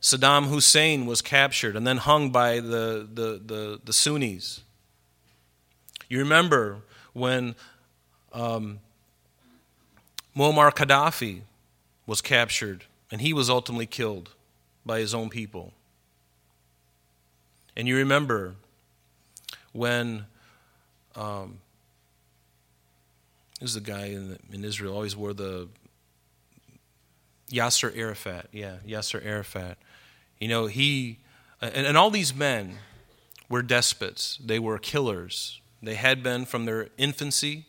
Saddam Hussein was captured and then hung by the, the, the, the Sunnis. You remember when um, Muammar Gaddafi was captured and he was ultimately killed by his own people. And you remember when um, who's the guy in, in Israel always wore the Yasser Arafat, yeah, Yasser Arafat. You know, he and, and all these men were despots. They were killers. They had been from their infancy,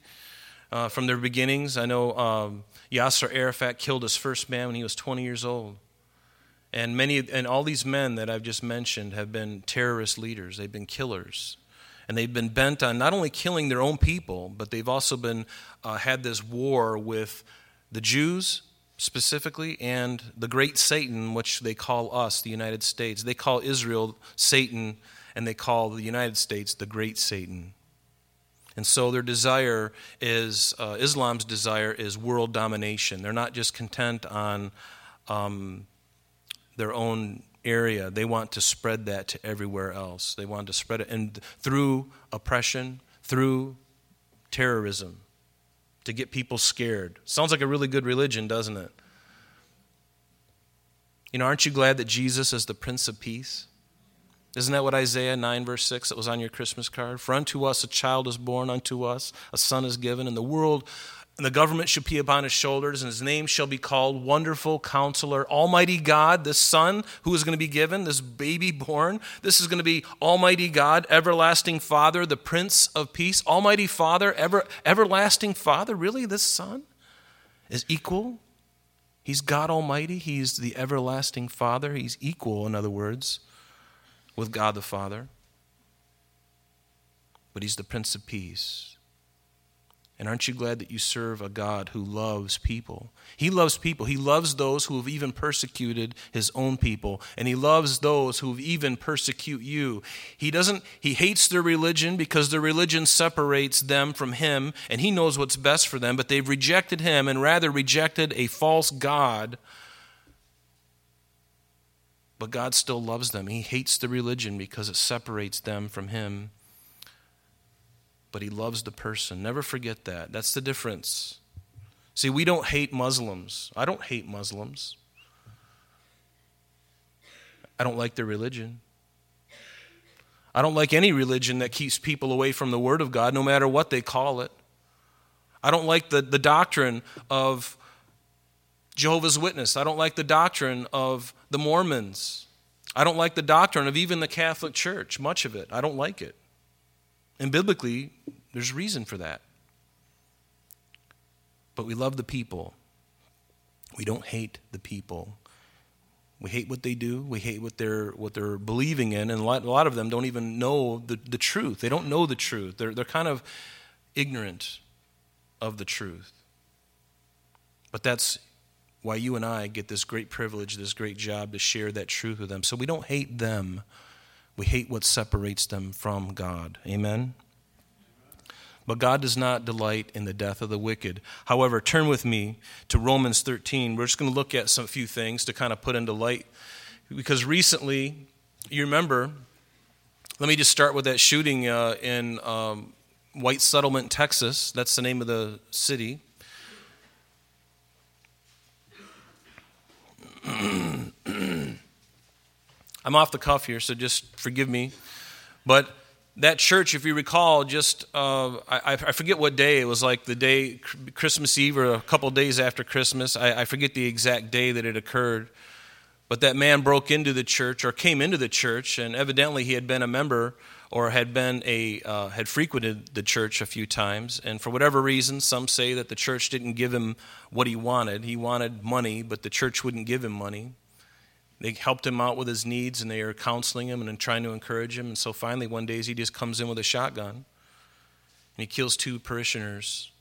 uh, from their beginnings. I know um, Yasser Arafat killed his first man when he was 20 years old. And many and all these men that I've just mentioned have been terrorist leaders. They've been killers. And they've been bent on not only killing their own people, but they've also been uh, had this war with the Jews specifically and the great Satan, which they call us, the United States. They call Israel Satan, and they call the United States the great Satan. And so their desire is, uh, Islam's desire is world domination. They're not just content on um, their own area, they want to spread that to everywhere else. They want to spread it and through oppression, through terrorism, to get people scared. Sounds like a really good religion, doesn't it? You know, aren't you glad that Jesus is the Prince of Peace? Isn't that what Isaiah 9, verse 6, that was on your Christmas card? For unto us a child is born, unto us a son is given, and the world and the government shall be upon his shoulders, and his name shall be called Wonderful Counselor, Almighty God, this son who is going to be given, this baby born. This is going to be Almighty God, Everlasting Father, the Prince of Peace. Almighty Father, ever, Everlasting Father. Really, this son is equal? He's God Almighty. He's the Everlasting Father. He's equal, in other words with God the Father, but He's the Prince of Peace. And aren't you glad that you serve a God who loves people? He loves people. He loves those who have even persecuted his own people, and he loves those who have even persecute you. He doesn't he hates their religion because their religion separates them from him, and he knows what's best for them, but they've rejected him and rather rejected a false god but God still loves them. He hates the religion because it separates them from Him. But He loves the person. Never forget that. That's the difference. See, we don't hate Muslims. I don't hate Muslims. I don't like their religion. I don't like any religion that keeps people away from the Word of God, no matter what they call it. I don't like the, the doctrine of Jehovah's Witness. I don't like the doctrine of the Mormons. I don't like the doctrine of even the Catholic Church, much of it. I don't like it. And biblically, there's reason for that. But we love the people. We don't hate the people. We hate what they do. We hate what they're what they're believing in, and a lot, a lot of them don't even know the, the truth. They don't know the truth. They're they're kind of ignorant of the truth. But that's why you and I get this great privilege, this great job to share that truth with them. So we don't hate them, we hate what separates them from God. Amen? But God does not delight in the death of the wicked. However, turn with me to Romans 13. We're just going to look at some few things to kind of put into light. Because recently, you remember, let me just start with that shooting uh, in um, White Settlement, Texas. That's the name of the city. I'm off the cuff here, so just forgive me. But that church, if you recall, just uh, I, I, forget what day it was like the day Christmas Eve or a couple days after Christmas. I, I forget the exact day that it occurred. But that man broke into the church or came into the church, and evidently he had been a member or had been a uh, had frequented the church a few times and for whatever reason some say that the church didn't give him what he wanted he wanted money but the church wouldn't give him money they helped him out with his needs and they are counseling him and trying to encourage him and so finally one day he just comes in with a shotgun and he kills two parishioners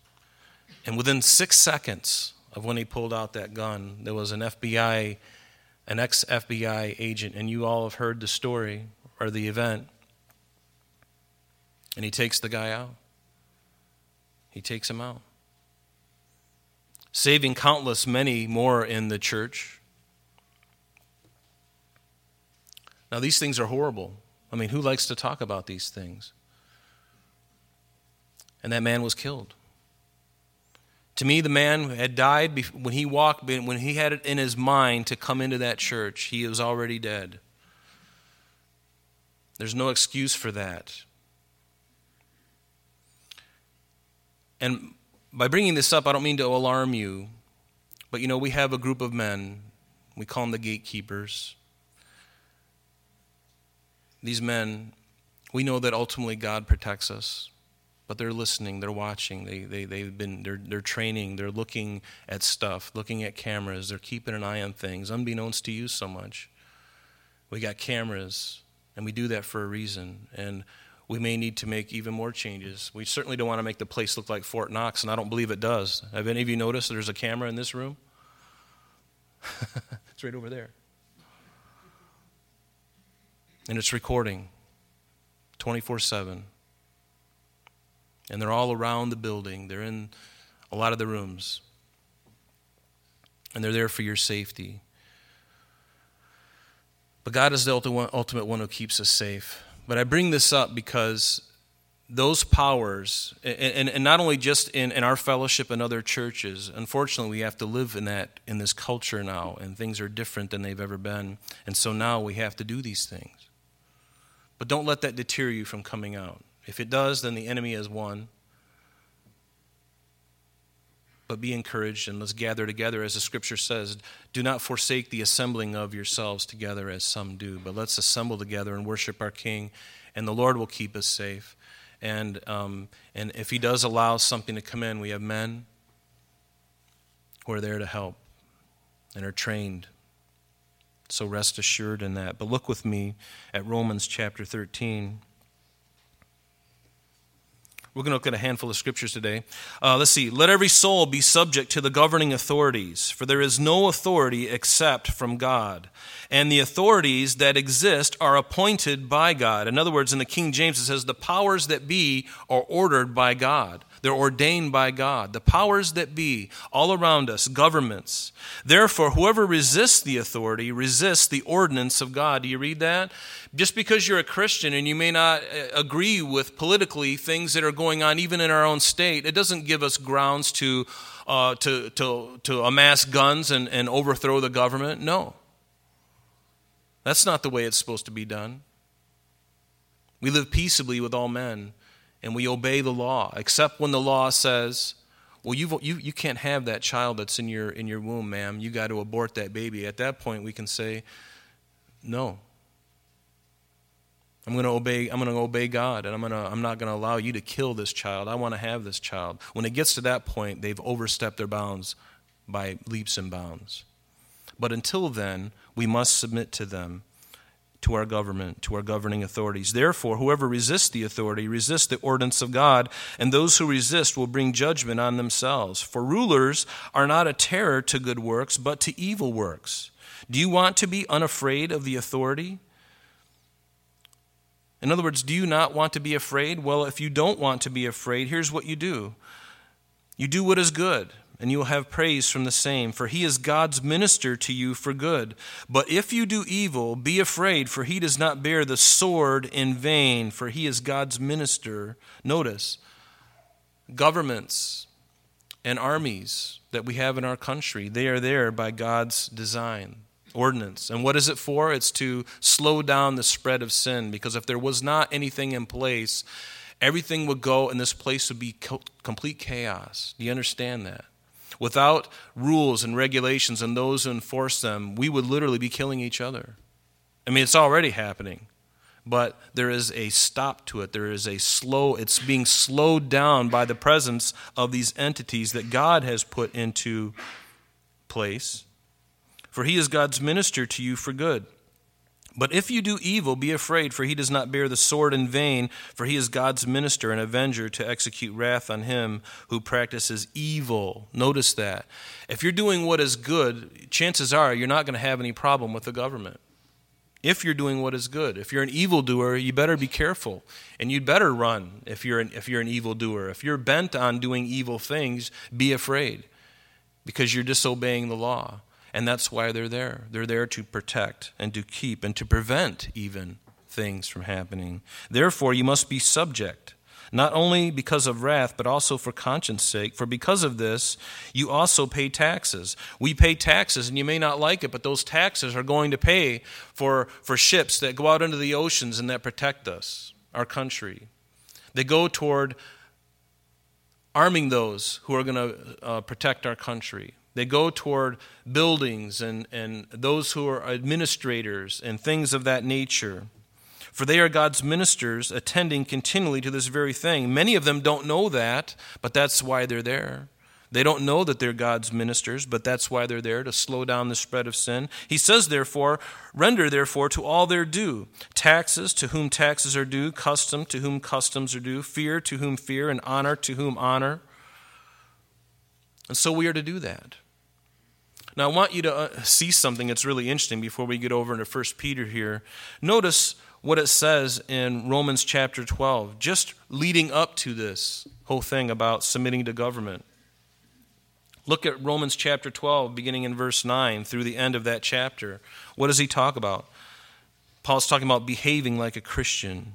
and within six seconds of when he pulled out that gun there was an fbi an ex-fbi agent and you all have heard the story or the event and he takes the guy out. He takes him out. Saving countless many more in the church. Now, these things are horrible. I mean, who likes to talk about these things? And that man was killed. To me, the man had died when he walked, when he had it in his mind to come into that church, he was already dead. There's no excuse for that. And by bringing this up, I don't mean to alarm you, but you know, we have a group of men, we call them the gatekeepers. These men, we know that ultimately God protects us, but they're listening, they're watching, they, they, they've been, they're, they're training, they're looking at stuff, looking at cameras, they're keeping an eye on things, unbeknownst to you so much. We got cameras, and we do that for a reason. And we may need to make even more changes. We certainly don't want to make the place look like Fort Knox, and I don't believe it does. Have any of you noticed there's a camera in this room? it's right over there. And it's recording 24 7. And they're all around the building, they're in a lot of the rooms. And they're there for your safety. But God is the ultimate one who keeps us safe. But I bring this up because those powers, and, not only just in, in our fellowship and other churches, unfortunately, we have to live in that in this culture now, and things are different than they've ever been. And so now we have to do these things. But don't let that deter you from coming out. If it does, then the enemy has won. But be encouraged and let's gather together. As the scripture says do not forsake the assembling of yourselves together as some do but let's assemble together and worship our king and the lord will keep us safe. And um, and if he does allow something to come in we have men who are there to help and are trained so rest assured in that but look with me at romans chapter 13 we're going to look at a handful of scriptures today. Uh, let's see. Let every soul be subject to the governing authorities, for there is no authority except from God. And the authorities that exist are appointed by God. In other words, in the King James, it says, the powers that be are ordered by God. They're ordained by God. The powers that be, all around us, governments. Therefore, whoever resists the authority resists the ordinance of God. Do you read that? Just because you're a Christian and you may not uh, agree with politically things that are going on even in our own state, it doesn't give us grounds to, uh, to, to, to amass guns and, and overthrow the government. No. That's not the way it's supposed to be done. We live peaceably with all men and we obey the law, except when the law says, well, you you, you can't have that child that's in your, in your womb, ma'am. You got to abort that baby. At that point, we can say, no. I'm going to obey, I'm going to obey God, and I'm, to, I'm not going to allow you to kill this child. I want to have this child. When it gets to that point, they've overstepped their bounds by leaps and bounds. But until then, we must submit to them to our government, to our governing authorities. Therefore, whoever resists the authority resists the ordinance of God, and those who resist will bring judgment on themselves. For rulers are not a terror to good works, but to evil works. Do you want to be unafraid of the authority? In other words, do you not want to be afraid? Well, if you don't want to be afraid, here's what you do you do what is good and you will have praise from the same, for he is God's minister to you for good. But if you do evil, be afraid, for he does not bear the sword in vain, for he is God's minister. Notice, governments and armies that we have in our country, they are there by God's design, ordinance. And what is it for? It's to slow down the spread of sin, because if there was not anything in place, everything would go and this place would be complete chaos. Do you understand that? Without rules and regulations and those who enforce them, we would literally be killing each other. I mean, it's already happening, but there is a stop to it. There is a slow, it's being slowed down by the presence of these entities that God has put into place. For he is God's minister to you for good. But if you do evil, be afraid, for he does not bear the sword in vain, for he is God's minister and avenger to execute wrath on him who practices evil. Notice that. If you're doing what is good, chances are you're not going to have any problem with the government. If you're doing what is good. If you're an evildoer, you better be careful. And you'd better run if you're an, if you're an evildoer. If you're bent on doing evil things, be afraid because you're disobeying the law. And that's why they're there. They're there to protect and to keep and to prevent even things from happening. Therefore, you must be subject, not only because of wrath, but also for conscience sake. For because of this, you also pay taxes. We pay taxes, and you may not like it, but those taxes are going to pay for, for ships that go out into the oceans and that protect us, our country. They go toward arming those who are going to uh, protect our country. They go toward buildings and, and those who are administrators and things of that nature. For they are God's ministers attending continually to this very thing. Many of them don't know that, but that's why they're there. They don't know that they're God's ministers, but that's why they're there to slow down the spread of sin. He says, therefore, render therefore to all their due taxes to whom taxes are due, custom to whom customs are due, fear to whom fear, and honor to whom honor. And so we are to do that. Now, I want you to uh, see something that's really interesting before we get over into 1 Peter here. Notice what it says in Romans chapter 12, just leading up to this whole thing about submitting to government. Look at Romans chapter 12, beginning in verse 9 through the end of that chapter. What does he talk about? Paul's talking about behaving like a Christian.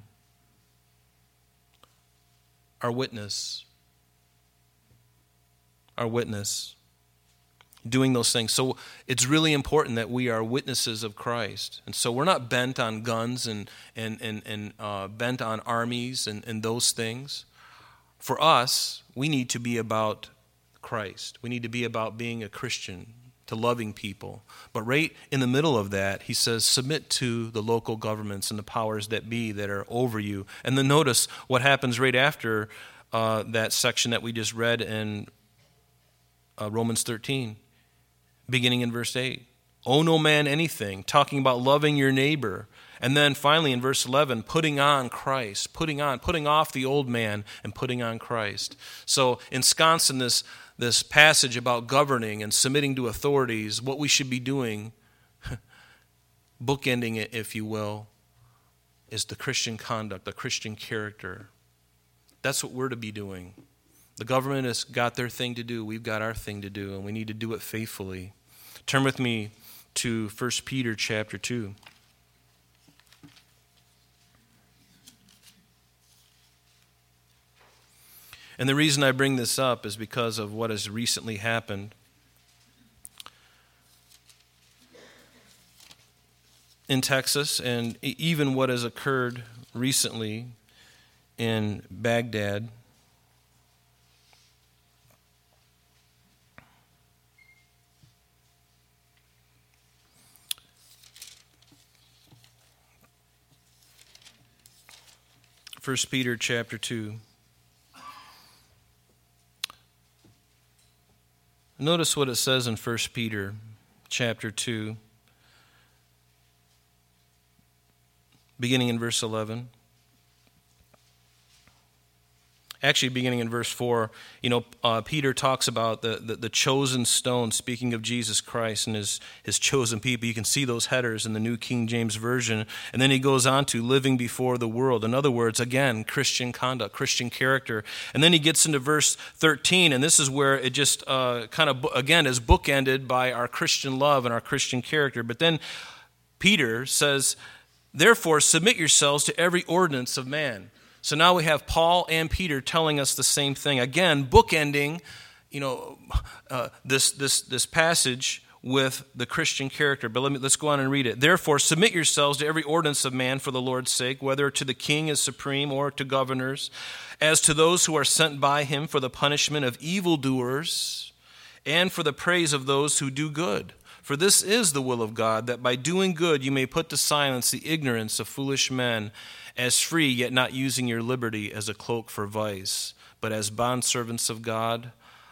Our witness. Our witness doing those things. So it's really important that we are witnesses of Christ. And so we're not bent on guns and, and, and, and uh, bent on armies and, and those things. For us, we need to be about Christ. We need to be about being a Christian, to loving people. But right in the middle of that, he says, submit to the local governments and the powers that be that are over you. And then notice what happens right after uh, that section that we just read in uh, Romans 13 beginning in verse 8. Owe no man anything, talking about loving your neighbor. And then finally in verse 11, putting on Christ, putting on, putting off the old man and putting on Christ. So, ensconced in this, this passage about governing and submitting to authorities, what we should be doing, bookending it, if you will, is the Christian conduct, the Christian character. That's what we're to be doing. The government has got their thing to do. We've got our thing to do, and we need to do it faithfully. Turn with me to 1 Peter chapter 2. And the reason I bring this up is because of what has recently happened. In Texas, and even what has occurred recently in Baghdad. 1 Peter chapter 2. Notice what it says in 1 Peter chapter 2, beginning in verse 11 actually beginning in verse 4 you know uh, peter talks about the, the, the, chosen stone speaking of jesus christ and his, his chosen people. You can see those headers in the new king james version. And then he goes on to living before the world. In other words again christian conduct christian character. And then he gets into verse 13 and this is where it just uh, kind of again is bookended by our christian love and our christian character. But then peter says therefore submit yourselves to every ordinance of man so now we have Paul and Peter telling us the same thing. Again, bookending, you know, uh, this, this, this passage with the Christian character. But let me, let's go on and read it. Therefore, submit yourselves to every ordinance of man for the Lord's sake, whether to the king as supreme or to governors, as to those who are sent by him for the punishment of evildoers and for the praise of those who do good. For this is the will of God, that by doing good you may put to silence the ignorance of foolish men as free, yet not using your liberty as a cloak for vice, but as bondservants of God.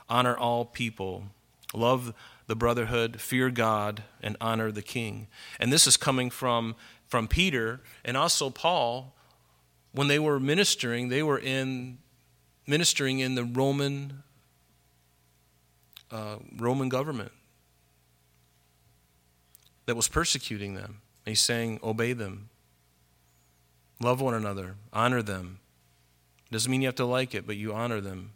Honor all people. Love the brotherhood, fear God, and honor the king. And this is coming from, from Peter and also Paul. When they were ministering, they were in ministering in the Roman uh, Roman government that was persecuting them. He's saying, obey them. Love one another, honor them. Doesn't mean you have to like it, but you honor them.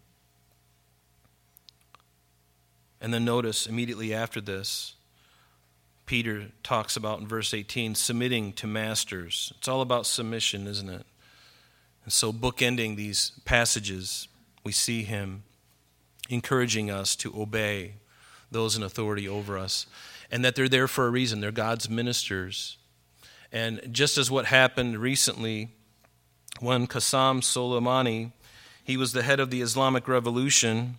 And then notice immediately after this, Peter talks about in verse 18 submitting to masters. It's all about submission, isn't it? And so, bookending these passages, we see him encouraging us to obey those in authority over us and that they're there for a reason. They're God's ministers. And just as what happened recently when Qasem Soleimani, he was the head of the Islamic Revolution,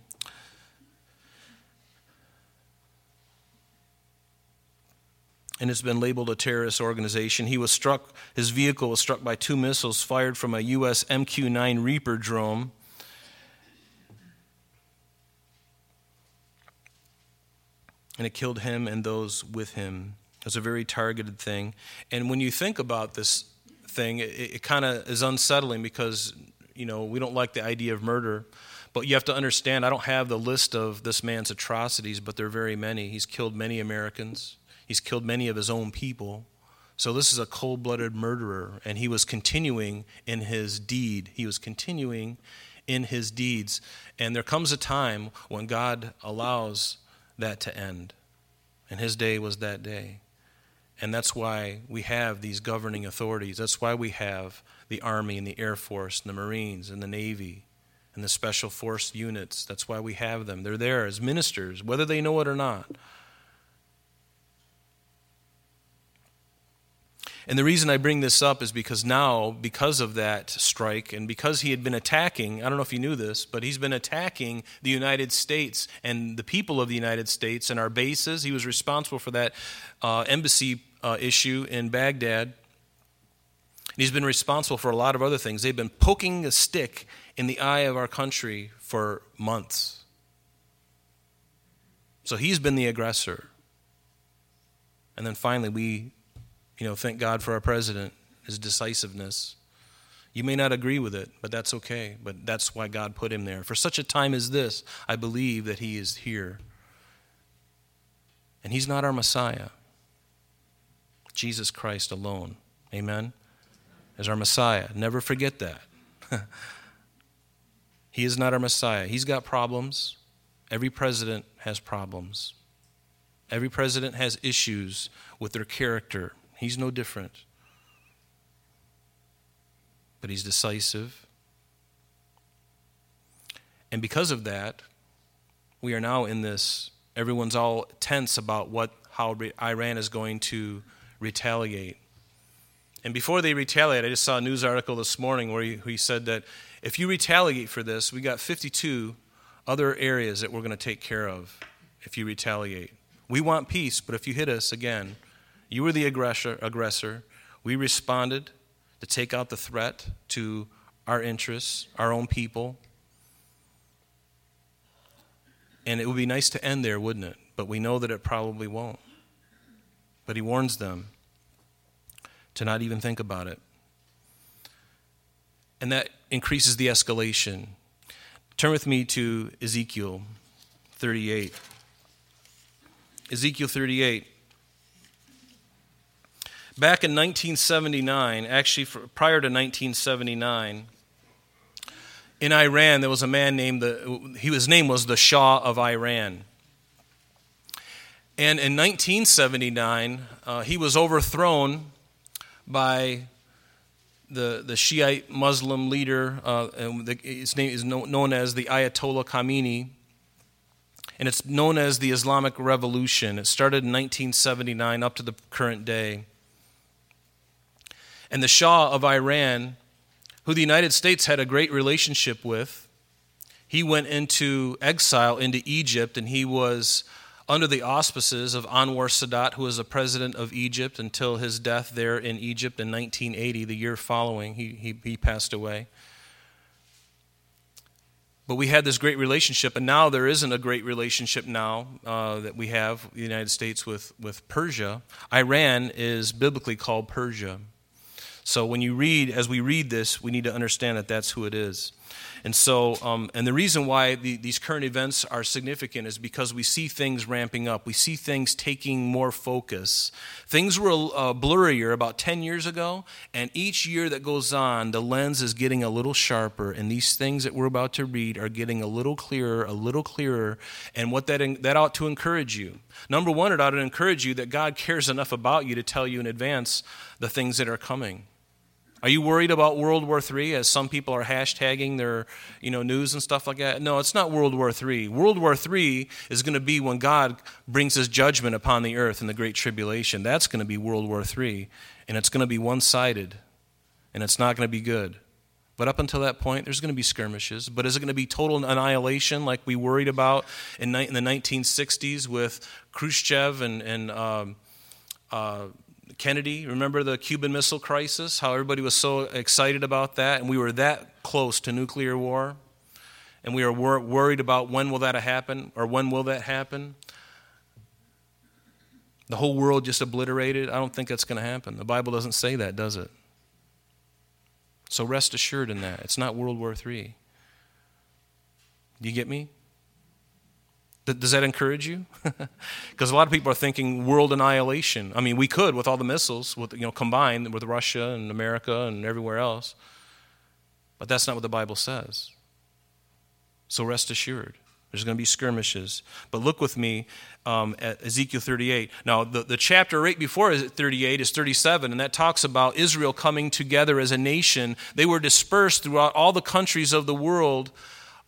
and it's been labeled a terrorist organization. He was struck, his vehicle was struck by two missiles fired from a U.S. MQ 9 Reaper drone. And it killed him and those with him. It was a very targeted thing. And when you think about this thing, it, it kind of is unsettling because, you know, we don't like the idea of murder. But you have to understand, I don't have the list of this man's atrocities, but there are very many. He's killed many Americans. He's killed many of his own people. So this is a cold blooded murderer, and he was continuing in his deed. He was continuing in his deeds. And there comes a time when God allows that to end. And his day was that day. And that's why we have these governing authorities. That's why we have the Army and the Air Force and the Marines and the Navy and the Special Force units. That's why we have them. They're there as ministers, whether they know it or not. And the reason I bring this up is because now, because of that strike, and because he had been attacking, I don't know if you knew this, but he's been attacking the United States and the people of the United States and our bases. He was responsible for that uh, embassy uh, issue in Baghdad. He's been responsible for a lot of other things. They've been poking a stick in the eye of our country for months. So he's been the aggressor. And then finally, we you know, thank God for our president, his decisiveness. You may not agree with it, but that's okay. But that's why God put him there. For such a time as this, I believe that he is here. And he's not our Messiah. Jesus Christ alone. Amen? As our Messiah. Never forget that. he is not our Messiah. He's got problems. Every president has problems. Every president has issues with their character He's no different. But he's decisive. And because of that, we are now in this everyone's all tense about what how Iran is going to retaliate. And before they retaliate, I just saw a news article this morning where he, he said that if you retaliate for this, we got 52 other areas that we're going to take care of if you retaliate. We want peace, but if you hit us again, you were the aggressor, aggressor. We responded to take out the threat to our interests, our own people. And it would be nice to end there, wouldn't it? But we know that it probably won't. But he warns them to not even think about it. And that increases the escalation. Turn with me to Ezekiel 38. Ezekiel 38. Back in 1979, actually prior to 1979, in Iran there was a man named the his name was the Shah of Iran. And in 1979, uh, he was overthrown by the, the Shiite Muslim leader, uh, and the, his name is known as the Ayatollah Khamenei, and it's known as the Islamic Revolution. It started in 1979 up to the current day. And the Shah of Iran, who the United States had a great relationship with, he went into exile into Egypt and he was under the auspices of Anwar Sadat, who was the president of Egypt until his death there in Egypt in 1980, the year following. He, he, he passed away. But we had this great relationship, and now there isn't a great relationship now uh, that we have, the United States, with, with Persia. Iran is biblically called Persia. So when you read, as we read this, we need to understand that that's who it is. And so, um, and the reason why the, these current events are significant is because we see things ramping up. We see things taking more focus. Things were uh, blurrier about 10 years ago, and each year that goes on, the lens is getting a little sharper, and these things that we're about to read are getting a little clearer, a little clearer. And what that, that ought to encourage you. Number one, it ought to encourage you that God cares enough about you to tell you in advance the things that are coming. Are you worried about World War III as some people are hashtagging their you know, news and stuff like that? No, it's not World War III. World War III is going to be when God brings his judgment upon the earth in the Great Tribulation. That's going to be World War III. And it's going to be one sided. And it's not going to be good. But up until that point, there's going to be skirmishes. But is it going to be total annihilation like we worried about in, the 1960s with Khrushchev and, and um, uh, Kennedy, remember the Cuban Missile Crisis? How everybody was so excited about that, and we were that close to nuclear war, and we were wor- worried about when will that happen or when will that happen. The whole world just obliterated. I don't think that's going to happen. The Bible doesn't say that, does it? So rest assured in that. It's not World War III. Do you get me? Does that encourage you? Because a lot of people are thinking world annihilation. I mean, we could with all the missiles, with you know, combined with Russia and America and everywhere else. But that's not what the Bible says. So rest assured. There's going to be skirmishes. But look with me um, at Ezekiel 38. Now, the, the chapter right before 38 is 37, and that talks about Israel coming together as a nation. They were dispersed throughout all the countries of the world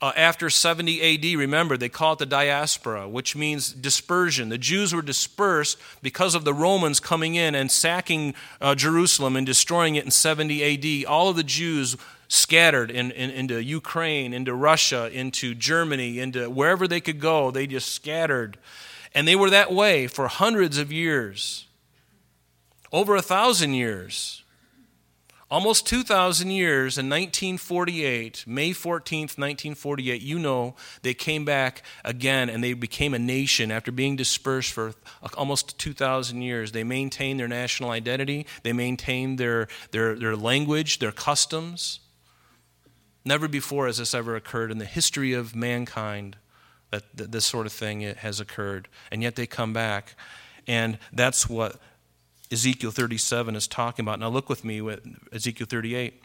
uh, after 70 AD, remember, they call it the diaspora, which means dispersion. The Jews were dispersed because of the Romans coming in and sacking uh, Jerusalem and destroying it in 70 AD. All of the Jews scattered in, in, into Ukraine, into Russia, into Germany, into wherever they could go, they just scattered. And they were that way for hundreds of years, over a thousand years. Almost 2,000 years in 1948, May 14th, 1948, you know, they came back again and they became a nation after being dispersed for almost 2,000 years. They maintained their national identity, they maintained their, their, their language, their customs. Never before has this ever occurred in the history of mankind that, this sort of thing has occurred. And yet they come back. And that's what Ezekiel 37 is talking about. Now, look with me with Ezekiel 38.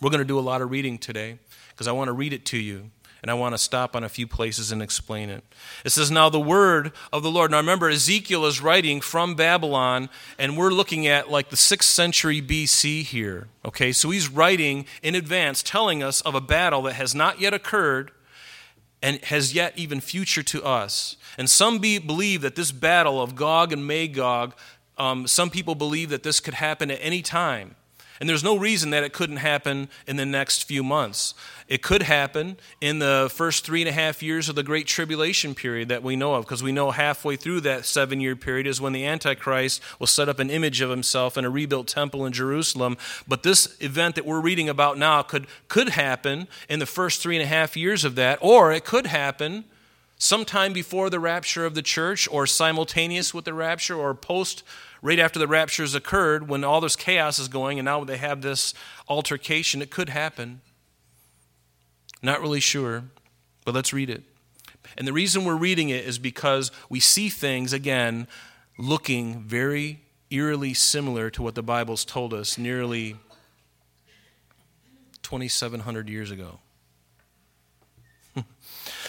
We're going to do a lot of reading today because I want to read it to you and I want to stop on a few places and explain it. It says, Now the word of the Lord. Now remember, Ezekiel is writing from Babylon, and we're looking at like the 6th century BC here. Okay, so he's writing in advance, telling us of a battle that has not yet occurred and has yet even future to us. And some be, believe that this battle of Gog and Magog um, some people believe that this could happen at any time. And there's no reason that it couldn't happen in the next few months. It could happen in the first three and a half years of the Great Tribulation period that we know of, because we know halfway through that seven year period is when the Antichrist will set up an image of himself in a rebuilt temple in Jerusalem. But this event that we're reading about now could, could happen in the first three and a half years of that, or it could happen sometime before the rapture of the church, or simultaneous with the rapture, or post right after the rapture has occurred, when all this chaos is going, and now they have this altercation. It could happen. Not really sure, but let's read it. And the reason we're reading it is because we see things, again, looking very eerily similar to what the Bible's told us nearly 2,700 years ago.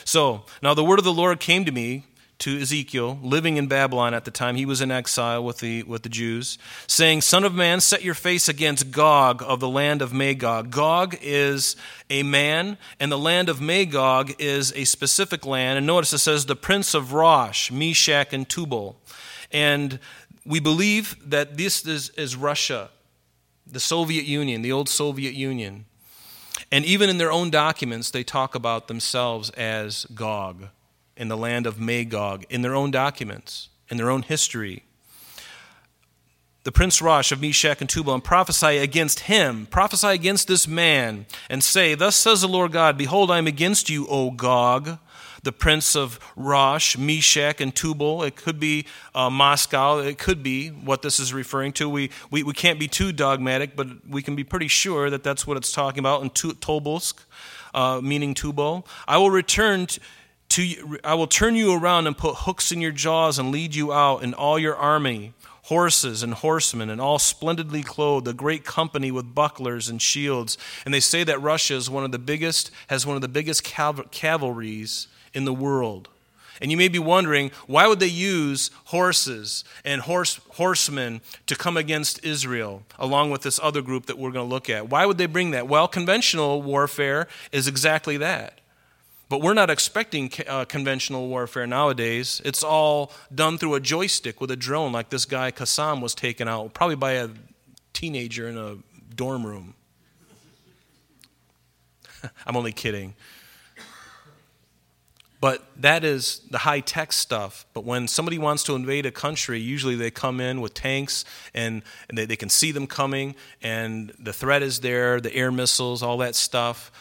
so, now the word of the Lord came to me to Ezekiel, living in Babylon at the time. He was in exile with the, with the Jews, saying, Son of man, set your face against Gog of the land of Magog. Gog is a man, and the land of Magog is a specific land. And notice it says, the prince of Rosh, Meshech, and Tubal. And we believe that this is, is Russia, the Soviet Union, the old Soviet Union. And even in their own documents, they talk about themselves as Gog in the land of Magog in their own documents, in their own history. The prince Rosh of Meshech and Tubal and prophesy against him, prophesy against this man, and say, Thus says the Lord God, Behold, I am against you, O Gog, the prince of Rosh, Meshech, and Tubal. It could be uh, Moscow. It could be what this is referring to. We, we, we can't be too dogmatic, but we can be pretty sure that that's what it's talking about in Tobolsk, uh, meaning Tubal. I will return to I will turn you around and put hooks in your jaws and lead you out in all your army horses and horsemen, and all splendidly clothed, a great company with bucklers and shields. And they say that Russia is one of the biggest, has one of the biggest cav- cavalries in the world. And you may be wondering, why would they use horses and horse, horsemen to come against Israel, along with this other group that we're going to look at? Why would they bring that? Well, conventional warfare is exactly that. But we're not expecting uh, conventional warfare nowadays. It's all done through a joystick with a drone, like this guy Qasem was taken out, probably by a teenager in a dorm room. I'm only kidding. But that is the high tech stuff. But when somebody wants to invade a country, usually they come in with tanks and, and they, they can see them coming, and the threat is there, the air missiles, all that stuff.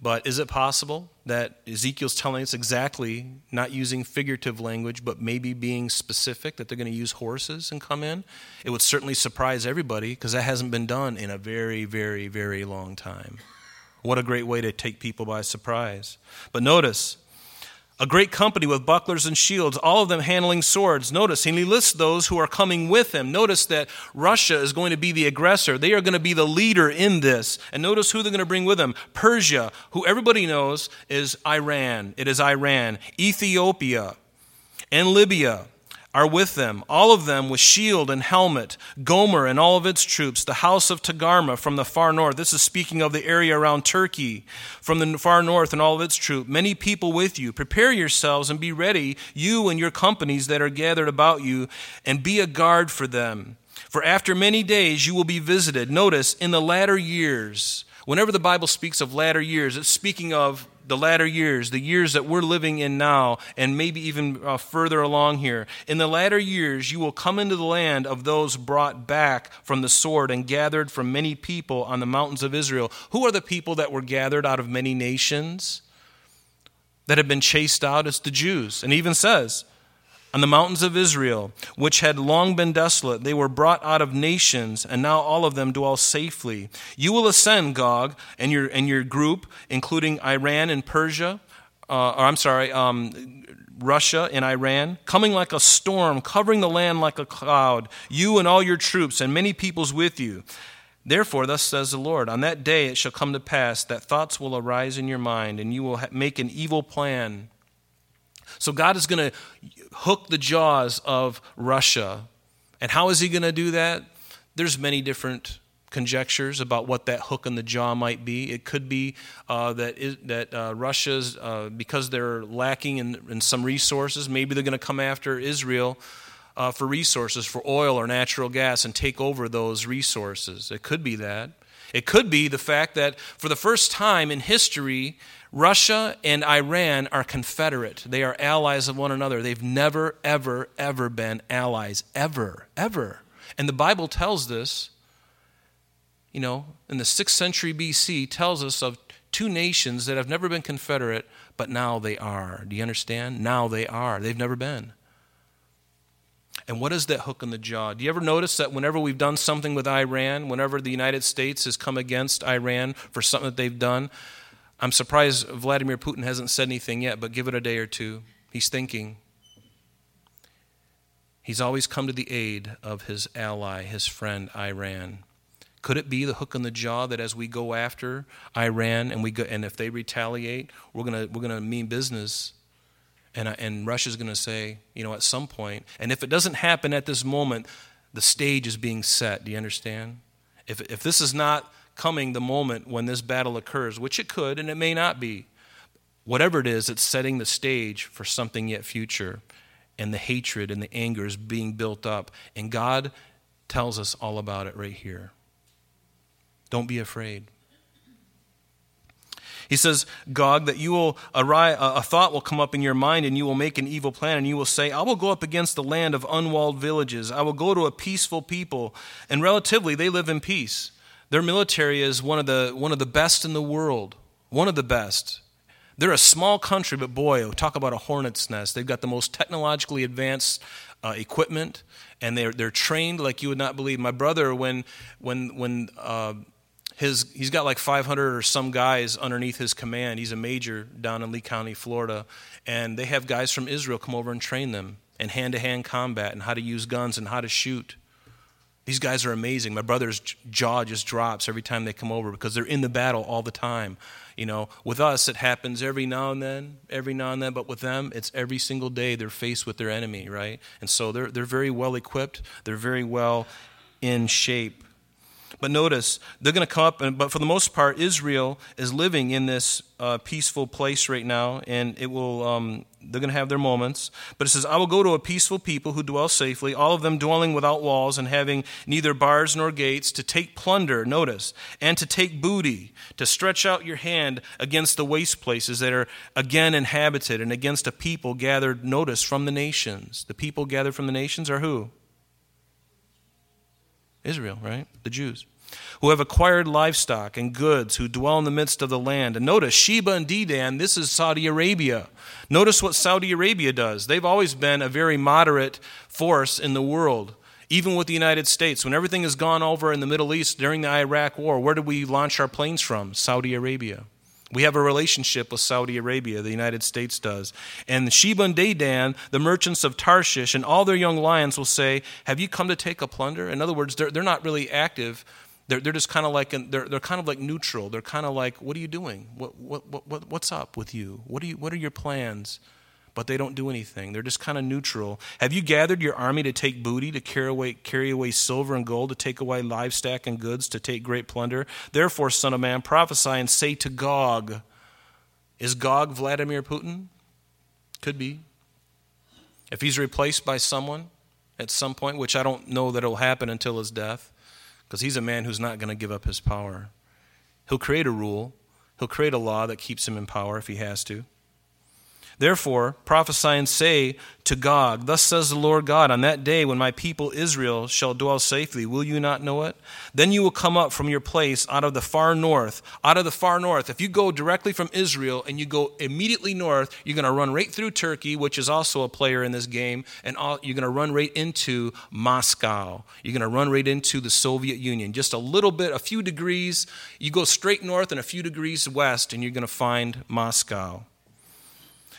But is it possible that Ezekiel's telling us exactly, not using figurative language, but maybe being specific, that they're going to use horses and come in? It would certainly surprise everybody because that hasn't been done in a very, very, very long time. What a great way to take people by surprise. But notice, a great company with bucklers and shields, all of them handling swords. Notice, and he lists those who are coming with him. Notice that Russia is going to be the aggressor. They are going to be the leader in this. And notice who they're going to bring with them Persia, who everybody knows is Iran. It is Iran. Ethiopia and Libya are with them, all of them with shield and helmet, Gomer and all of its troops, the house of Togarmah from the far north. This is speaking of the area around Turkey, from the far north and all of its troops. Many people with you. Prepare yourselves and be ready, you and your companies that are gathered about you, and be a guard for them. For after many days you will be visited. Notice, in the latter years, whenever the Bible speaks of latter years, it's speaking of the latter years, the years that we're living in now, and maybe even uh, further along here. In the latter years, you will come into the land of those brought back from the sword and gathered from many people on the mountains of Israel. Who are the people that were gathered out of many nations that have been chased out? It's the Jews. And even says, on the mountains of Israel, which had long been desolate. They were brought out of nations, and now all of them dwell safely. You will ascend, Gog, and your, and your group, including Iran and Persia, uh, or I'm sorry, um, Russia and Iran, coming like a storm, covering the land like a cloud, you and all your troops, and many peoples with you. Therefore, thus says the Lord, on that day it shall come to pass that thoughts will arise in your mind, and you will make an evil plan so God is going to hook the jaws of Russia. And how is he going to do that? There's many different conjectures about what that hook in the jaw might be. It could be uh, that it, that uh, Russia's uh, because they're lacking in, in, some resources. Maybe they're going to come after Israel uh, for resources, for oil or natural gas, and take over those resources. It could be that. It could be the fact that for the first time in history, Russia and Iran are confederate. They are allies of one another. They've never, ever, ever been allies. Ever, ever. And the Bible tells this, you know, in the 6th century BC, tells us of two nations that have never been confederate, but now they are. Do you understand? Now they are. They've never been. And what is that hook in the jaw? Do you ever notice that whenever we've done something with Iran, whenever the United States has come against Iran for something that they've done, I'm surprised Vladimir Putin hasn't said anything yet, but give it a day or two. He's thinking. He's always come to the aid of his ally, his friend, Iran. Could it be the hook in the jaw that as we go after Iran and we go, and if they retaliate, we're gonna we're gonna mean business, and and Russia's gonna say, you know, at some point, and if it doesn't happen at this moment, the stage is being set. Do you understand? If if this is not coming the moment when this battle occurs, which it could and it may not be. Whatever it is, it's setting the stage for something yet future. And the hatred and the anger is being built up. And God tells us all about it right here. Don't be afraid. He says, Gog, that you will arrive, a thought will come up in your mind, and you will make an evil plan, and you will say, I will go up against the land of unwalled villages. I will go to a peaceful people. And relatively, they live in peace. Their military is one of the, one of the best in the world, one of the best. They're a small country, but boy, talk about a hornet's nest. They've got the most technologically advanced uh, equipment, and they're, they're trained like you would not believe. My brother, when, when, when uh, his, he's got like 500 or some guys underneath his command, he's a major down in Lee County, Florida, and they have guys from Israel come over and train them in hand to hand combat and how to use guns and how to shoot. These guys are amazing. My brother's jaw just drops every time they come over because they're in the battle all the time. You know, with us, it happens every now and then, every now and then, but with them, it's every single day they're faced with their enemy, right? And so they're, they're very well equipped, they're very well in shape. But notice, they're going to come up, and, but for the most part, Israel is living in this uh, peaceful place right now, and it will, um, they're going to have their moments. But it says, I will go to a peaceful people who dwell safely, all of them dwelling without walls and having neither bars nor gates, to take plunder, notice, and to take booty, to stretch out your hand against the waste places that are again inhabited, and against a people gathered, notice, from the nations. The people gathered from the nations are who? Israel, right? The Jews. Who have acquired livestock and goods, who dwell in the midst of the land. And notice, Sheba and Dedan, this is Saudi Arabia. Notice what Saudi Arabia does. They've always been a very moderate force in the world, even with the United States. When everything has gone over in the Middle East during the Iraq War, where did we launch our planes from? Saudi Arabia. We have a relationship with Saudi Arabia, the United States does. And Sheba and Dedan, the merchants of Tarshish, and all their young lions will say, Have you come to take a plunder? In other words, they're, they're not really active. They're, they're just kind of like, they're, they're kind of like neutral. They're kind of like, What are you doing? What, what, what, what's up with you? What, are you? what are your plans? But they don't do anything. They're just kind of neutral. Have you gathered your army to take booty, to carry away, carry away silver and gold, to take away livestock and goods, to take great plunder? Therefore, Son of Man, prophesy and say to Gog, Is Gog Vladimir Putin? Could be. If he's replaced by someone at some point, which I don't know that it'll happen until his death, because he's a man who's not going to give up his power. He'll create a rule, he'll create a law that keeps him in power if he has to. Therefore, prophesy and say to Gog, Thus says the Lord God, on that day when my people Israel shall dwell safely, will you not know it? Then you will come up from your place out of the far north. Out of the far north. If you go directly from Israel and you go immediately north, you're going to run right through Turkey, which is also a player in this game, and you're going to run right into Moscow. You're going to run right into the Soviet Union. Just a little bit, a few degrees. You go straight north and a few degrees west, and you're going to find Moscow.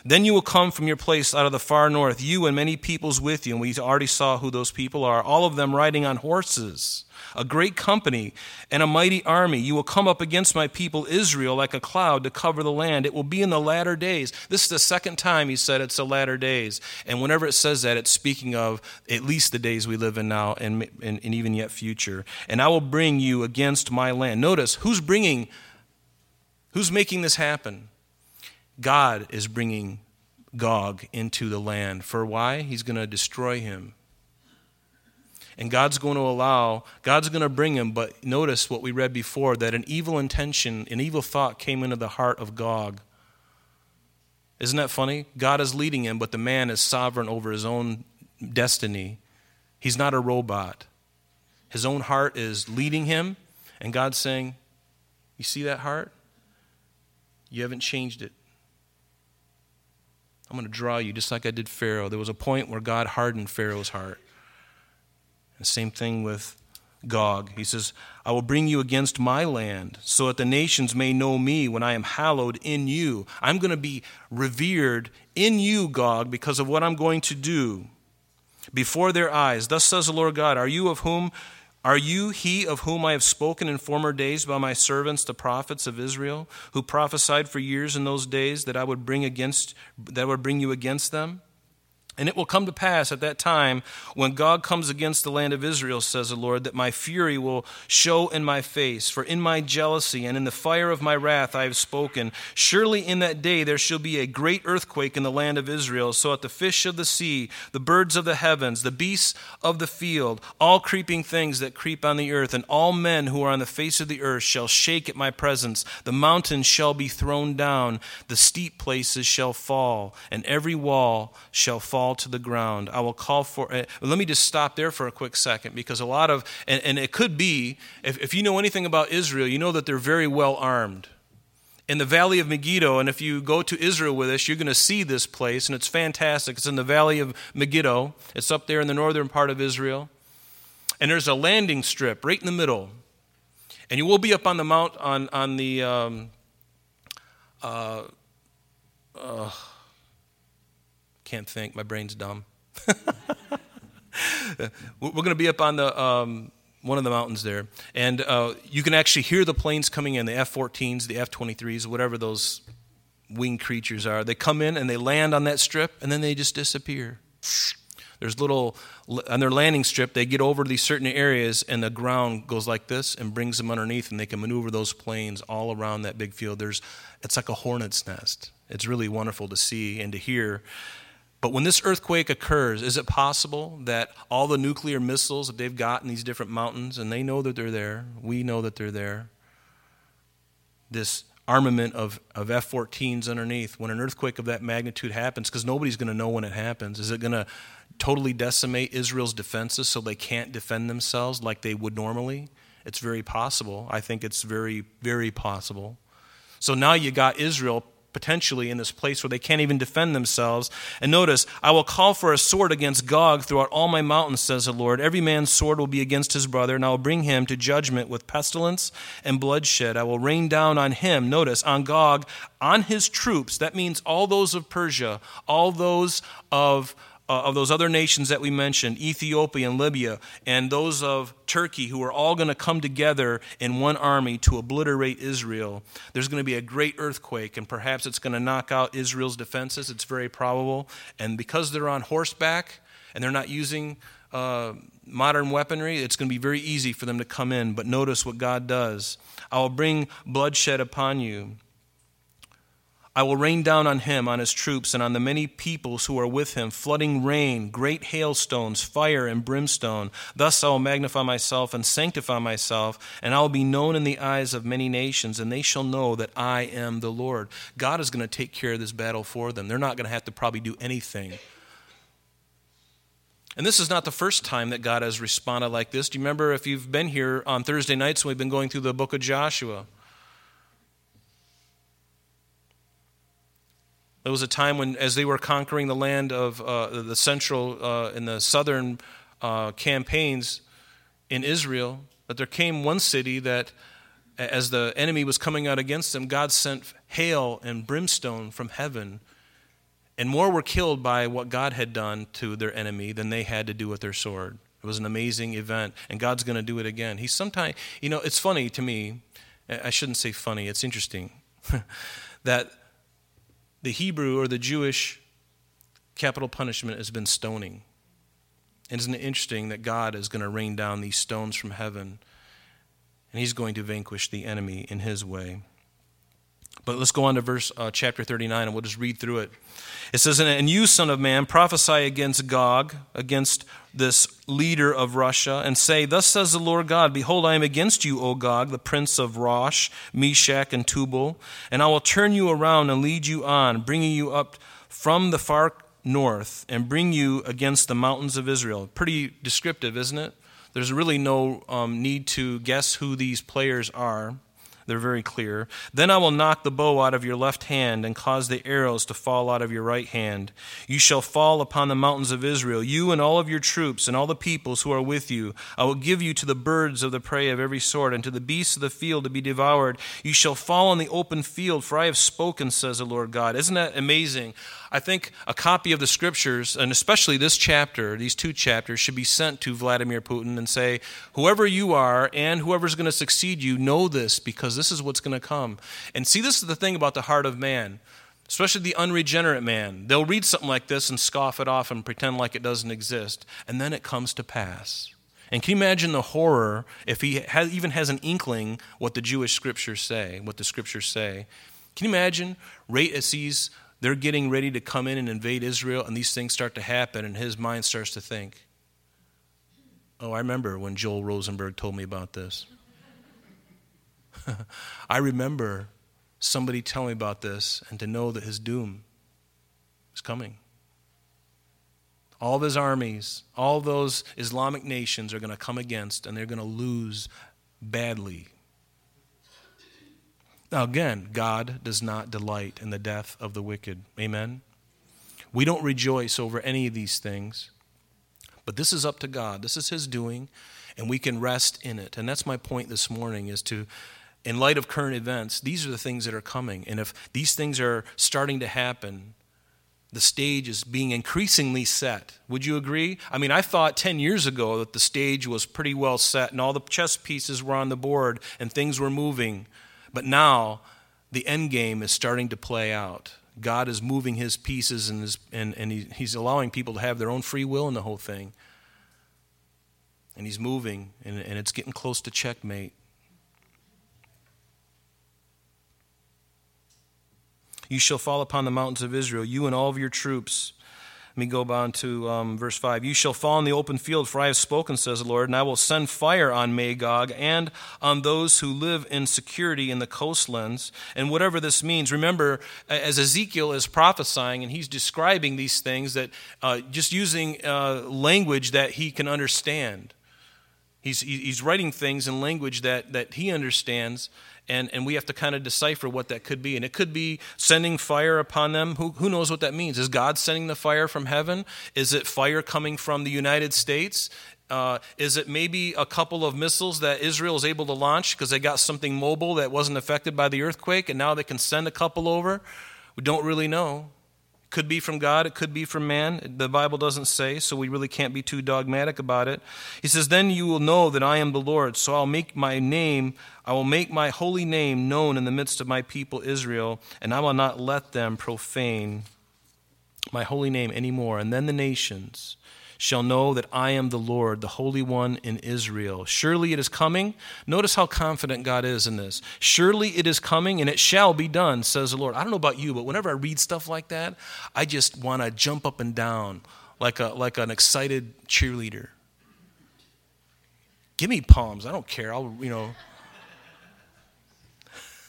Then you will come from your place out of the far north, you and many peoples with you. And we already saw who those people are, all of them riding on horses, a great company and a mighty army. You will come up against my people Israel like a cloud to cover the land. It will be in the latter days. This is the second time he said it's the latter days. And whenever it says that, it's speaking of at least the days we live in now and, and, and even yet future. And I will bring you against my land. Notice who's bringing, who's making this happen? God is bringing Gog into the land. For why? He's going to destroy him. And God's going to allow, God's going to bring him, but notice what we read before that an evil intention, an evil thought came into the heart of Gog. Isn't that funny? God is leading him, but the man is sovereign over his own destiny. He's not a robot. His own heart is leading him, and God's saying, You see that heart? You haven't changed it. I'm going to draw you just like I did Pharaoh. There was a point where God hardened Pharaoh's heart. And same thing with Gog. He says, I will bring you against my land so that the nations may know me when I am hallowed in you. I'm going to be revered in you, Gog, because of what I'm going to do before their eyes. Thus says the Lord God, Are you of whom are you he of whom I have spoken in former days by my servants the prophets of Israel, who prophesied for years in those days that I would bring against that I would bring you against them? And it will come to pass at that time, when God comes against the land of Israel, says the Lord, that my fury will show in my face. For in my jealousy and in the fire of my wrath I have spoken. Surely in that day there shall be a great earthquake in the land of Israel, so that the fish of the sea, the birds of the heavens, the beasts of the field, all creeping things that creep on the earth, and all men who are on the face of the earth shall shake at my presence. The mountains shall be thrown down, the steep places shall fall, and every wall shall fall fall to the ground. I will call for. Uh, let me just stop there for a quick second because a lot of, and, and it could be, if, if you know anything about Israel, you know that they're very well armed. in the valley of Megiddo. And if you go to Israel with us, you're going to see this place, and it's fantastic. It's in the valley of Megiddo, it's up there in the northern part of Israel. And there's a landing strip right in the middle. And you will be up on the mount on, on the. Um, uh, uh, can't think, my brain's dumb. We're going to be up on the um, one of the mountains there, and uh, you can actually hear the planes coming in, the F-14s, the F-23s, whatever those winged creatures are. They come in and they land on that strip, and then they just disappear. There's little on their landing strip. They get over these certain areas, and the ground goes like this and brings them underneath, and they can maneuver those planes all around that big field. There's, it's like a hornet's nest. It's really wonderful to see and to hear. But when this earthquake occurs, is it possible that all the nuclear missiles that they've got in these different mountains, and they know that they're there, we know that they're there, this armament of, of F 14s underneath, when an earthquake of that magnitude happens, because nobody's going to know when it happens, is it going to totally decimate Israel's defenses so they can't defend themselves like they would normally? It's very possible. I think it's very, very possible. So now you got Israel potentially in this place where they can't even defend themselves. And notice, I will call for a sword against Gog throughout all my mountains, says the Lord. Every man's sword will be against his brother, and I will bring him to judgment with pestilence and bloodshed. I will rain down on him, notice, on Gog, on his troops. That means all those of Persia, all those of uh, of those other nations that we mentioned, Ethiopia and Libya, and those of Turkey, who are all going to come together in one army to obliterate Israel, there's going to be a great earthquake, and perhaps it's going to knock out Israel's defenses. It's very probable. And because they're on horseback and they're not using uh, modern weaponry, it's going to be very easy for them to come in. But notice what God does I will bring bloodshed upon you. I will rain down on him, on his troops, and on the many peoples who are with him, flooding rain, great hailstones, fire, and brimstone. Thus I will magnify myself and sanctify myself, and I will be known in the eyes of many nations, and they shall know that I am the Lord. God is going to take care of this battle for them. They're not going to have to probably do anything. And this is not the first time that God has responded like this. Do you remember if you've been here on Thursday nights when we've been going through the book of Joshua? There was a time when, as they were conquering the land of uh, the central uh, and the southern uh, campaigns in Israel, that there came one city that, as the enemy was coming out against them, God sent hail and brimstone from heaven. And more were killed by what God had done to their enemy than they had to do with their sword. It was an amazing event, and God's going to do it again. He sometimes, you know, it's funny to me. I shouldn't say funny, it's interesting that the Hebrew or the Jewish capital punishment has been stoning. And isn't it interesting that God is going to rain down these stones from heaven and he's going to vanquish the enemy in his way? But let's go on to verse uh, chapter 39 and we'll just read through it. It says, And you, son of man, prophesy against Gog, against this leader of Russia, and say, Thus says the Lord God, Behold, I am against you, O Gog, the prince of Rosh, Meshech, and Tubal, and I will turn you around and lead you on, bringing you up from the far north, and bring you against the mountains of Israel. Pretty descriptive, isn't it? There's really no um, need to guess who these players are. They're very clear. Then I will knock the bow out of your left hand and cause the arrows to fall out of your right hand. You shall fall upon the mountains of Israel, you and all of your troops and all the peoples who are with you. I will give you to the birds of the prey of every sort and to the beasts of the field to be devoured. You shall fall on the open field, for I have spoken, says the Lord God. Isn't that amazing? I think a copy of the scriptures, and especially this chapter, these two chapters, should be sent to Vladimir Putin and say, whoever you are and whoever's going to succeed you, know this because this is what's going to come. And see, this is the thing about the heart of man, especially the unregenerate man. They'll read something like this and scoff it off and pretend like it doesn't exist, and then it comes to pass. And can you imagine the horror if he has, even has an inkling what the Jewish scriptures say, what the scriptures say? Can you imagine right as he's they're getting ready to come in and invade Israel, and these things start to happen, and his mind starts to think, Oh, I remember when Joel Rosenberg told me about this. I remember somebody telling me about this, and to know that his doom is coming. All of his armies, all those Islamic nations are going to come against, and they're going to lose badly Now, again, God does not delight in the death of the wicked. Amen? We don't rejoice over any of these things, but this is up to God. This is His doing, and we can rest in it. And that's my point this morning is to in light of current events, these are the things that are coming. And if these things are starting to happen, the stage is being increasingly set. Would you agree? I mean, I thought 10 years ago that the stage was pretty well set and all the chess pieces were on the board and things were moving. But now the end game is starting to play out. God is moving his pieces and, his, and, and he, he's allowing people to have their own free will in the whole thing. And he's moving, and, and it's getting close to checkmate. You shall fall upon the mountains of Israel, you and all of your troops. Let me go on to um, verse 5. You shall fall in the open field, for I have spoken, says the Lord, and I will send fire on Magog and on those who live in security in the coastlands. And whatever this means, remember, as Ezekiel is prophesying and he's describing these things, that uh, just using uh, language that he can understand. He's, he's writing things in language that, that he understands, and, and we have to kind of decipher what that could be. And it could be sending fire upon them. Who, who knows what that means? Is God sending the fire from heaven? Is it fire coming from the United States? Uh, is it maybe a couple of missiles that Israel is able to launch because they got something mobile that wasn't affected by the earthquake and now they can send a couple over? We don't really know. Could be from God, it could be from man. The Bible doesn't say, so we really can't be too dogmatic about it. He says, Then you will know that I am the Lord, so I'll make my name, I will make my holy name known in the midst of my people Israel, and I will not let them profane my holy name anymore. And then the nations shall know that I am the Lord, the Holy One in Israel. Surely it is coming. Notice how confident God is in this. Surely it is coming, and it shall be done, says the Lord. I don't know about you, but whenever I read stuff like that, I just want to jump up and down like, a, like an excited cheerleader. Give me palms. I don't care. I'll, you know.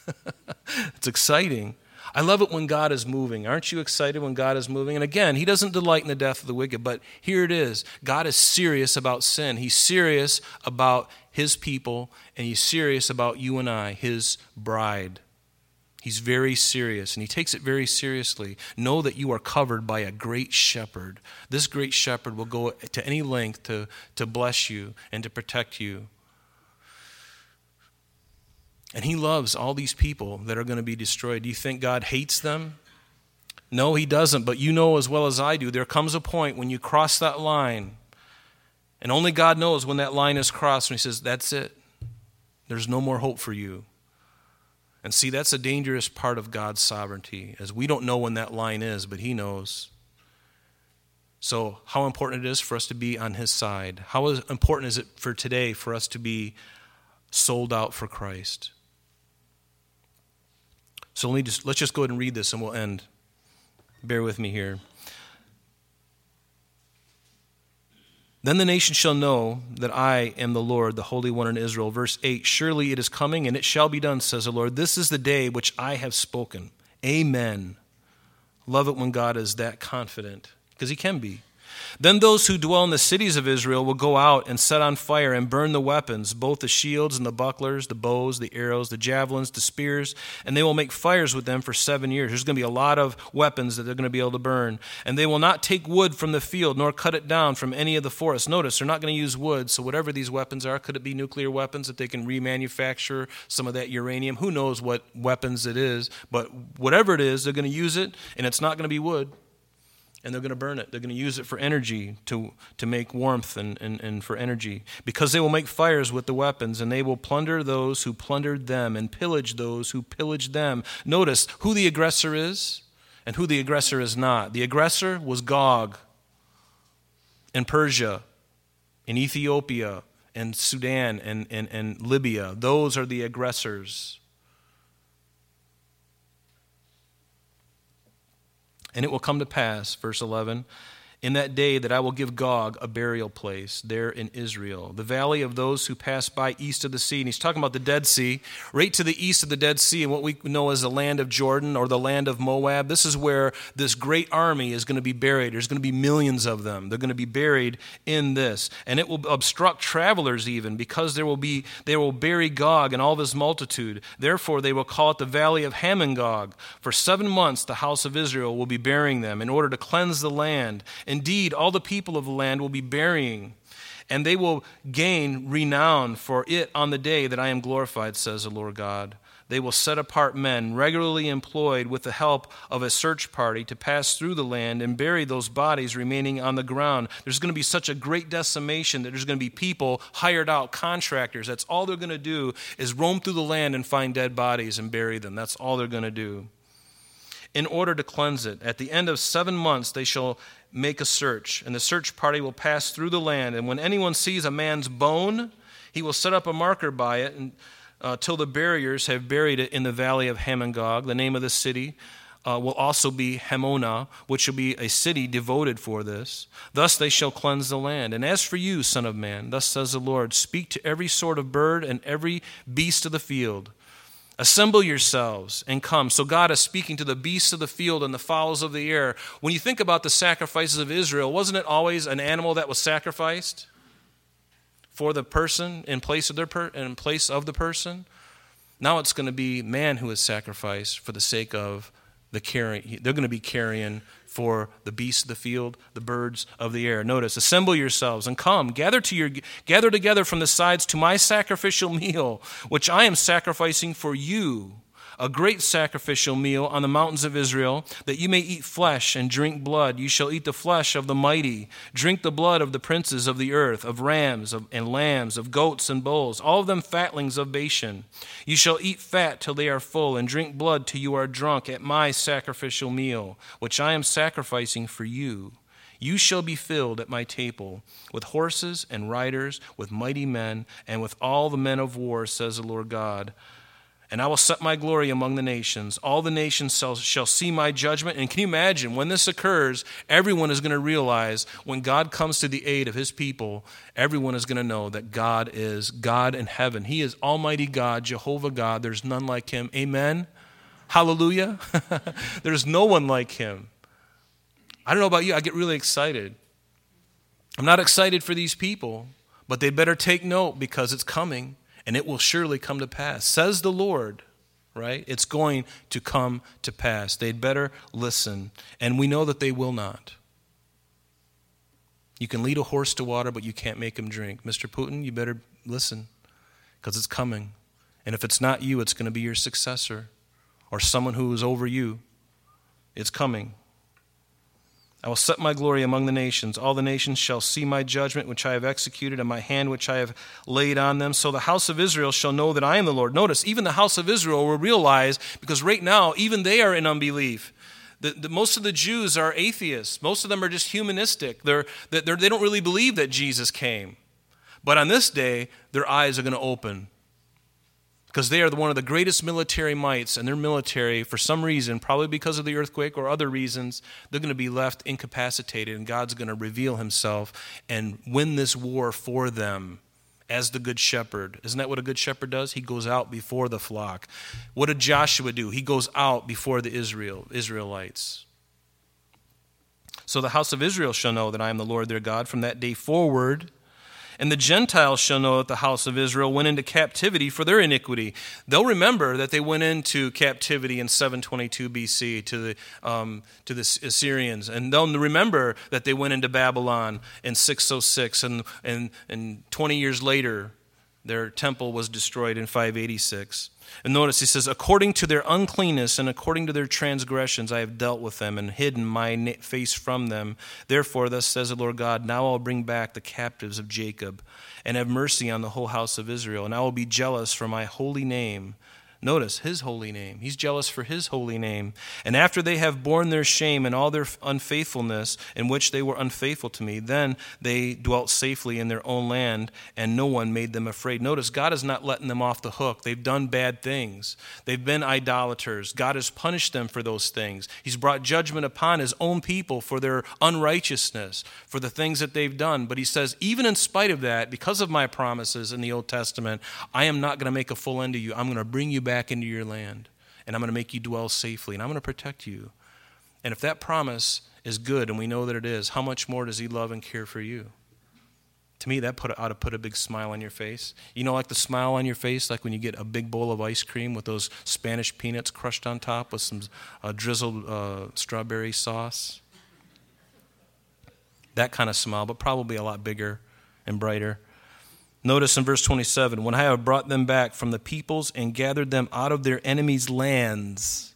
it's exciting. I love it when God is moving. Aren't you excited when God is moving? And again, He doesn't delight in the death of the wicked, but here it is. God is serious about sin. He's serious about His people, and He's serious about you and I, His bride. He's very serious, and He takes it very seriously. Know that you are covered by a great shepherd. This great shepherd will go to any length to, to bless you and to protect you. And he loves all these people that are going to be destroyed. Do you think God hates them? No, he doesn't. But you know as well as I do, there comes a point when you cross that line, and only God knows when that line is crossed, and he says, That's it. There's no more hope for you. And see, that's a dangerous part of God's sovereignty, as we don't know when that line is, but he knows. So, how important it is for us to be on his side. How important is it for today for us to be sold out for Christ? So let me just, let's just go ahead and read this and we'll end. Bear with me here. Then the nation shall know that I am the Lord, the Holy One in Israel. Verse 8 Surely it is coming, and it shall be done, says the Lord. This is the day which I have spoken. Amen. Love it when God is that confident, because He can be. Then those who dwell in the cities of Israel will go out and set on fire and burn the weapons, both the shields and the bucklers, the bows, the arrows, the javelins, the spears, and they will make fires with them for seven years. There's going to be a lot of weapons that they're going to be able to burn. And they will not take wood from the field, nor cut it down from any of the forests. Notice, they're not going to use wood, so whatever these weapons are, could it be nuclear weapons that they can remanufacture some of that uranium? Who knows what weapons it is, but whatever it is, they're going to use it, and it's not going to be wood and they're going to burn it. They're going to use it for energy, to, to make warmth and, and, and for energy. Because they will make fires with the weapons, and they will plunder those who plundered them and pillage those who pillaged them. Notice who the aggressor is and who the aggressor is not. The aggressor was Gog in Persia, in Ethiopia, and Sudan, and, and, and Libya. Those are the aggressors. And it will come to pass, verse 11, in that day that I will give Gog a burial place there in Israel, the valley of those who pass by east of the sea. And he's talking about the Dead Sea, right to the east of the Dead Sea, and what we know as the land of Jordan or the land of Moab. This is where this great army is going to be buried. There's going to be millions of them. They're going to be buried in this. And it will obstruct travelers even, because there will be they will bury Gog and all this multitude. Therefore they will call it the valley of Hamon-gog. For seven months the house of Israel will be burying them in order to cleanse the land Indeed, all the people of the land will be burying, and they will gain renown for it on the day that I am glorified, says the Lord God. They will set apart men regularly employed with the help of a search party to pass through the land and bury those bodies remaining on the ground. There's going to be such a great decimation that there's going to be people hired out, contractors. That's all they're going to do is roam through the land and find dead bodies and bury them. That's all they're going to do in order to cleanse it. At the end of seven months, they shall make a search, and the search party will pass through the land. And when anyone sees a man's bone, he will set up a marker by it until uh, the barriers have buried it in the valley of Hamon-gog. The name of the city uh, will also be Hamonah, which will be a city devoted for this. Thus they shall cleanse the land. And as for you, Son of Man, thus says the Lord, speak to every sort of bird and every beast of the field Assemble yourselves and come. So God is speaking to the beasts of the field and the fowls of the air. When you think about the sacrifices of Israel, wasn't it always an animal that was sacrificed for the person in place of their per- in place of the person? Now it's going to be man who is sacrificed for the sake of the carrying. They're going to be carrying for the beasts of the field, the birds of the air. Notice, assemble yourselves and come, gather to your gather together from the sides to my sacrificial meal, which I am sacrificing for you a great sacrificial meal on the mountains of Israel, that you may eat flesh and drink blood. You shall eat the flesh of the mighty, drink the blood of the princes of the earth, of rams and lambs, of goats and bulls, all of them fatlings of Bashan. You shall eat fat till they are full, and drink blood till you are drunk at my sacrificial meal, which I am sacrificing for you. You shall be filled at my table with horses and riders, with mighty men, and with all the men of war, says the Lord God and I will set my glory among the nations. All the nations shall, see my judgment. And can you imagine when this occurs, everyone is going to realize when God comes to the aid of his people, everyone is going to know that God is God in heaven. He is Almighty God, Jehovah God. There's none like him. Amen. Hallelujah. There's no one like him. I don't know about you, I get really excited. I'm not excited for these people, but they better take note because it's coming and it will surely come to pass. Says the Lord, right? It's going to come to pass. They'd better listen, and we know that they will not. You can lead a horse to water, but you can't make him drink. Mr. Putin, you better listen because it's coming. And if it's not you, it's going to be your successor or someone who is over you. It's coming. I will set my glory among the nations. All the nations shall see my judgment, which I have executed, and my hand, which I have laid on them. So the house of Israel shall know that I am the Lord. Notice, even the house of Israel will realize, because right now, even they are in unbelief. The, the, most of the Jews are atheists. Most of them are just humanistic. They're, they're, they don't really believe that Jesus came. But on this day, their eyes are going to open because they are one of the greatest military mights, and their military, for some reason, probably because of the earthquake or other reasons, they're going to be left incapacitated, and God's going to reveal himself and win this war for them as the good shepherd. Isn't that what a good shepherd does? He goes out before the flock. What did Joshua do? He goes out before the Israel, Israelites. So the house of Israel shall know that I am the Lord their God from that day forward and the Gentiles shall know that the house of Israel went into captivity for their iniquity. They'll remember that they went into captivity in 722 BC to the, um, to the Assyrians. And they'll remember that they went into Babylon in 606. And, and, and 20 years later, their temple was destroyed in 586. And notice he says, according to their uncleanness and according to their transgressions, I have dealt with them and hidden my face from them. Therefore, thus says the Lord God, now I'll bring back the captives of Jacob and have mercy on the whole house of Israel. And I will be jealous for my holy name. Notice his holy name. He's jealous for his holy name. And after they have borne their shame and all their unfaithfulness in which they were unfaithful to me, then they dwelt safely in their own land, and no one made them afraid. Notice God is not letting them off the hook. They've done bad things, they've been idolaters. God has punished them for those things. He's brought judgment upon his own people for their unrighteousness, for the things that they've done. But he says, even in spite of that, because of my promises in the Old Testament, I am not going to make a full end of you. I'm going to bring you back back into your land, and I'm going to make you dwell safely, and I'm going to protect you. And if that promise is good, and we know that it is, how much more does He love and care for you? To me, that put, ought to put a big smile on your face. You know, like the smile on your face, like when you get a big bowl of ice cream with those Spanish peanuts crushed on top with some uh, drizzled uh, strawberry sauce. That kind of smile, but probably a lot bigger and brighter. Notice in verse 27 when I have brought them back from the peoples and gathered them out of their enemies' lands,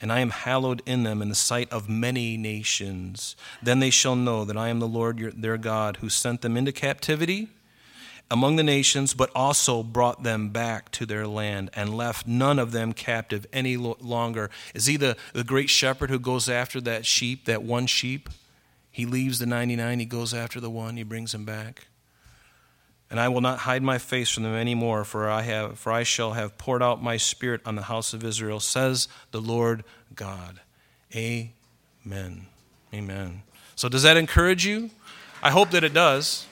and I am hallowed in them in the sight of many nations, then they shall know that I am the Lord their God who sent them into captivity among the nations, but also brought them back to their land and left none of them captive any longer. Is he the, the great shepherd who goes after that sheep, that one sheep? He leaves the 99, he goes after the one, he brings him back. And I will not hide my face from them any more, for I have for I shall have poured out my spirit on the house of Israel, says the Lord God. Amen. Amen. So does that encourage you? I hope that it does.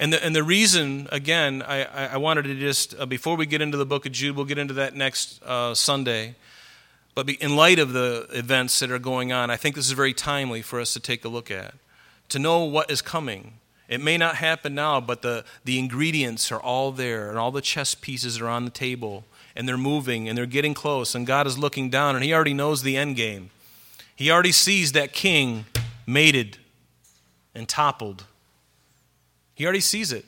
And the, and the reason, again, I, I wanted to just, uh, before we get into the book of Jude, we'll get into that next uh, Sunday. But be, in light of the events that are going on, I think this is very timely for us to take a look at, to know what is coming it may not happen now, but the, the ingredients are all there, and all the chess pieces are on the table, and they're moving, and they're getting close, and God is looking down, and He already knows the end game. He already sees that king mated and toppled. He already sees it.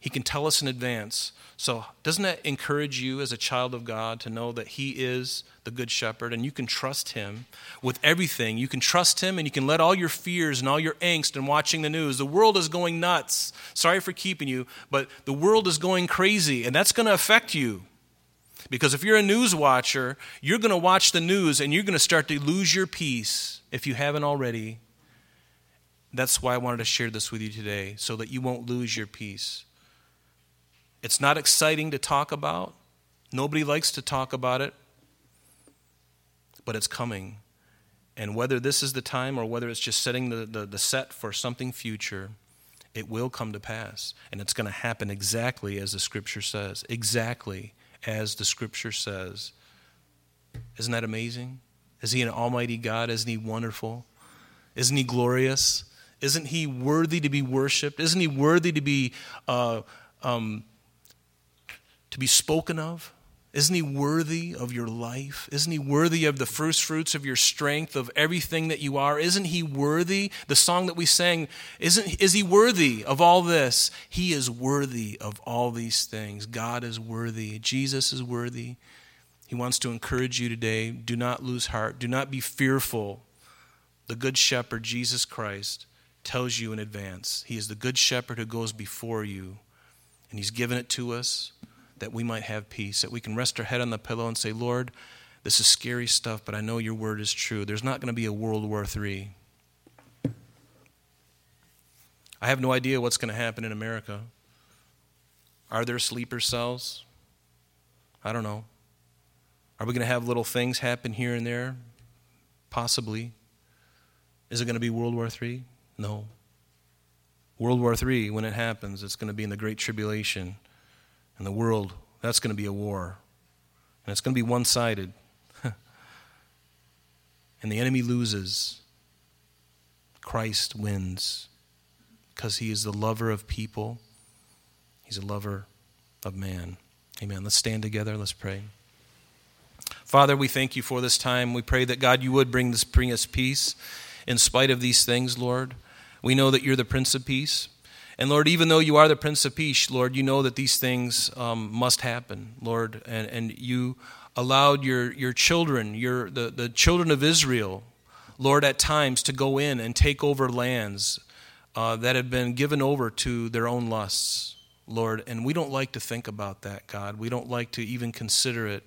He can tell us in advance. So, doesn't that encourage you as a child of God to know that He is the Good Shepherd and you can trust Him with everything? You can trust Him and you can let all your fears and all your angst and watching the news. The world is going nuts. Sorry for keeping you, but the world is going crazy and that's going to affect you. Because if you're a news watcher, you're going to watch the news and you're going to start to lose your peace if you haven't already. That's why I wanted to share this with you today, so that you won't lose your peace. It's not exciting to talk about. Nobody likes to talk about it, but it's coming. And whether this is the time or whether it's just setting the, the, the set for something future, it will come to pass. And it's going to happen exactly as the Scripture says. Exactly as the Scripture says. Isn't that amazing? Is He an almighty God? Isn't He wonderful? Isn't He glorious? Isn't He worthy to be worshiped? Isn't He worthy to be uh, um, to be spoken of? Isn't he worthy of your life? Isn't he worthy of the first fruits of your strength, of everything that you are? Isn't he worthy? The song that we sang, isn't, is he worthy of all this? He is worthy of all these things. God is worthy. Jesus is worthy. He wants to encourage you today. Do not lose heart. Do not be fearful. The Good Shepherd, Jesus Christ, tells you in advance. He is the Good Shepherd who goes before you, and He's given it to us that we might have peace, that we can rest our head on the pillow and say, Lord, this is scary stuff, but I know your word is true. There's not going to be a World War III. I have no idea what's going to happen in America. Are there sleeper cells? I don't know. Are we going to have little things happen here and there? Possibly. Is it going to be World War III? No. World War III, when it happens, it's going to be in the Great Tribulation and the world, that's going to be a war. And it's going to be one sided. and the enemy loses. Christ wins because he is the lover of people, he's a lover of man. Amen. Let's stand together. Let's pray. Father, we thank you for this time. We pray that God, you would bring this bring us peace in spite of these things, Lord. We know that you're the Prince of Peace. And Lord, even though you are the Prince of Peace, Lord, you know that these things um, must happen, Lord. And, and you allowed your, your children, your, the, the children of Israel, Lord, at times to go in and take over lands uh, that had been given over to their own lusts. Lord, and we don't like to think about that, God. We don't like to even consider it.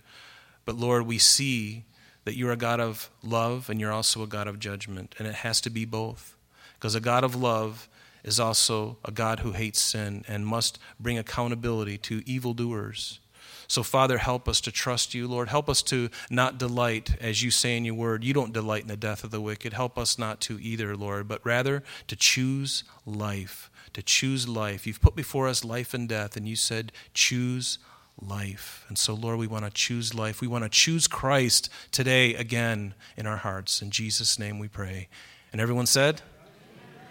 But Lord, we see that you're a God of love and you're also a God of judgment, and it has to be both. Because a God of love is also a God who hates sin and must bring accountability to evildoers. So, Father, help us to trust you, Lord. Help us to not delight, as you say in your word. You don't delight in the death of the wicked. Help us not to either, Lord, but rather to choose life. To choose life. You've put before us life and death, and you said, choose life. And so, Lord, we want to choose life. We want to choose Christ today again in our hearts. In Jesus' name we pray. And everyone said,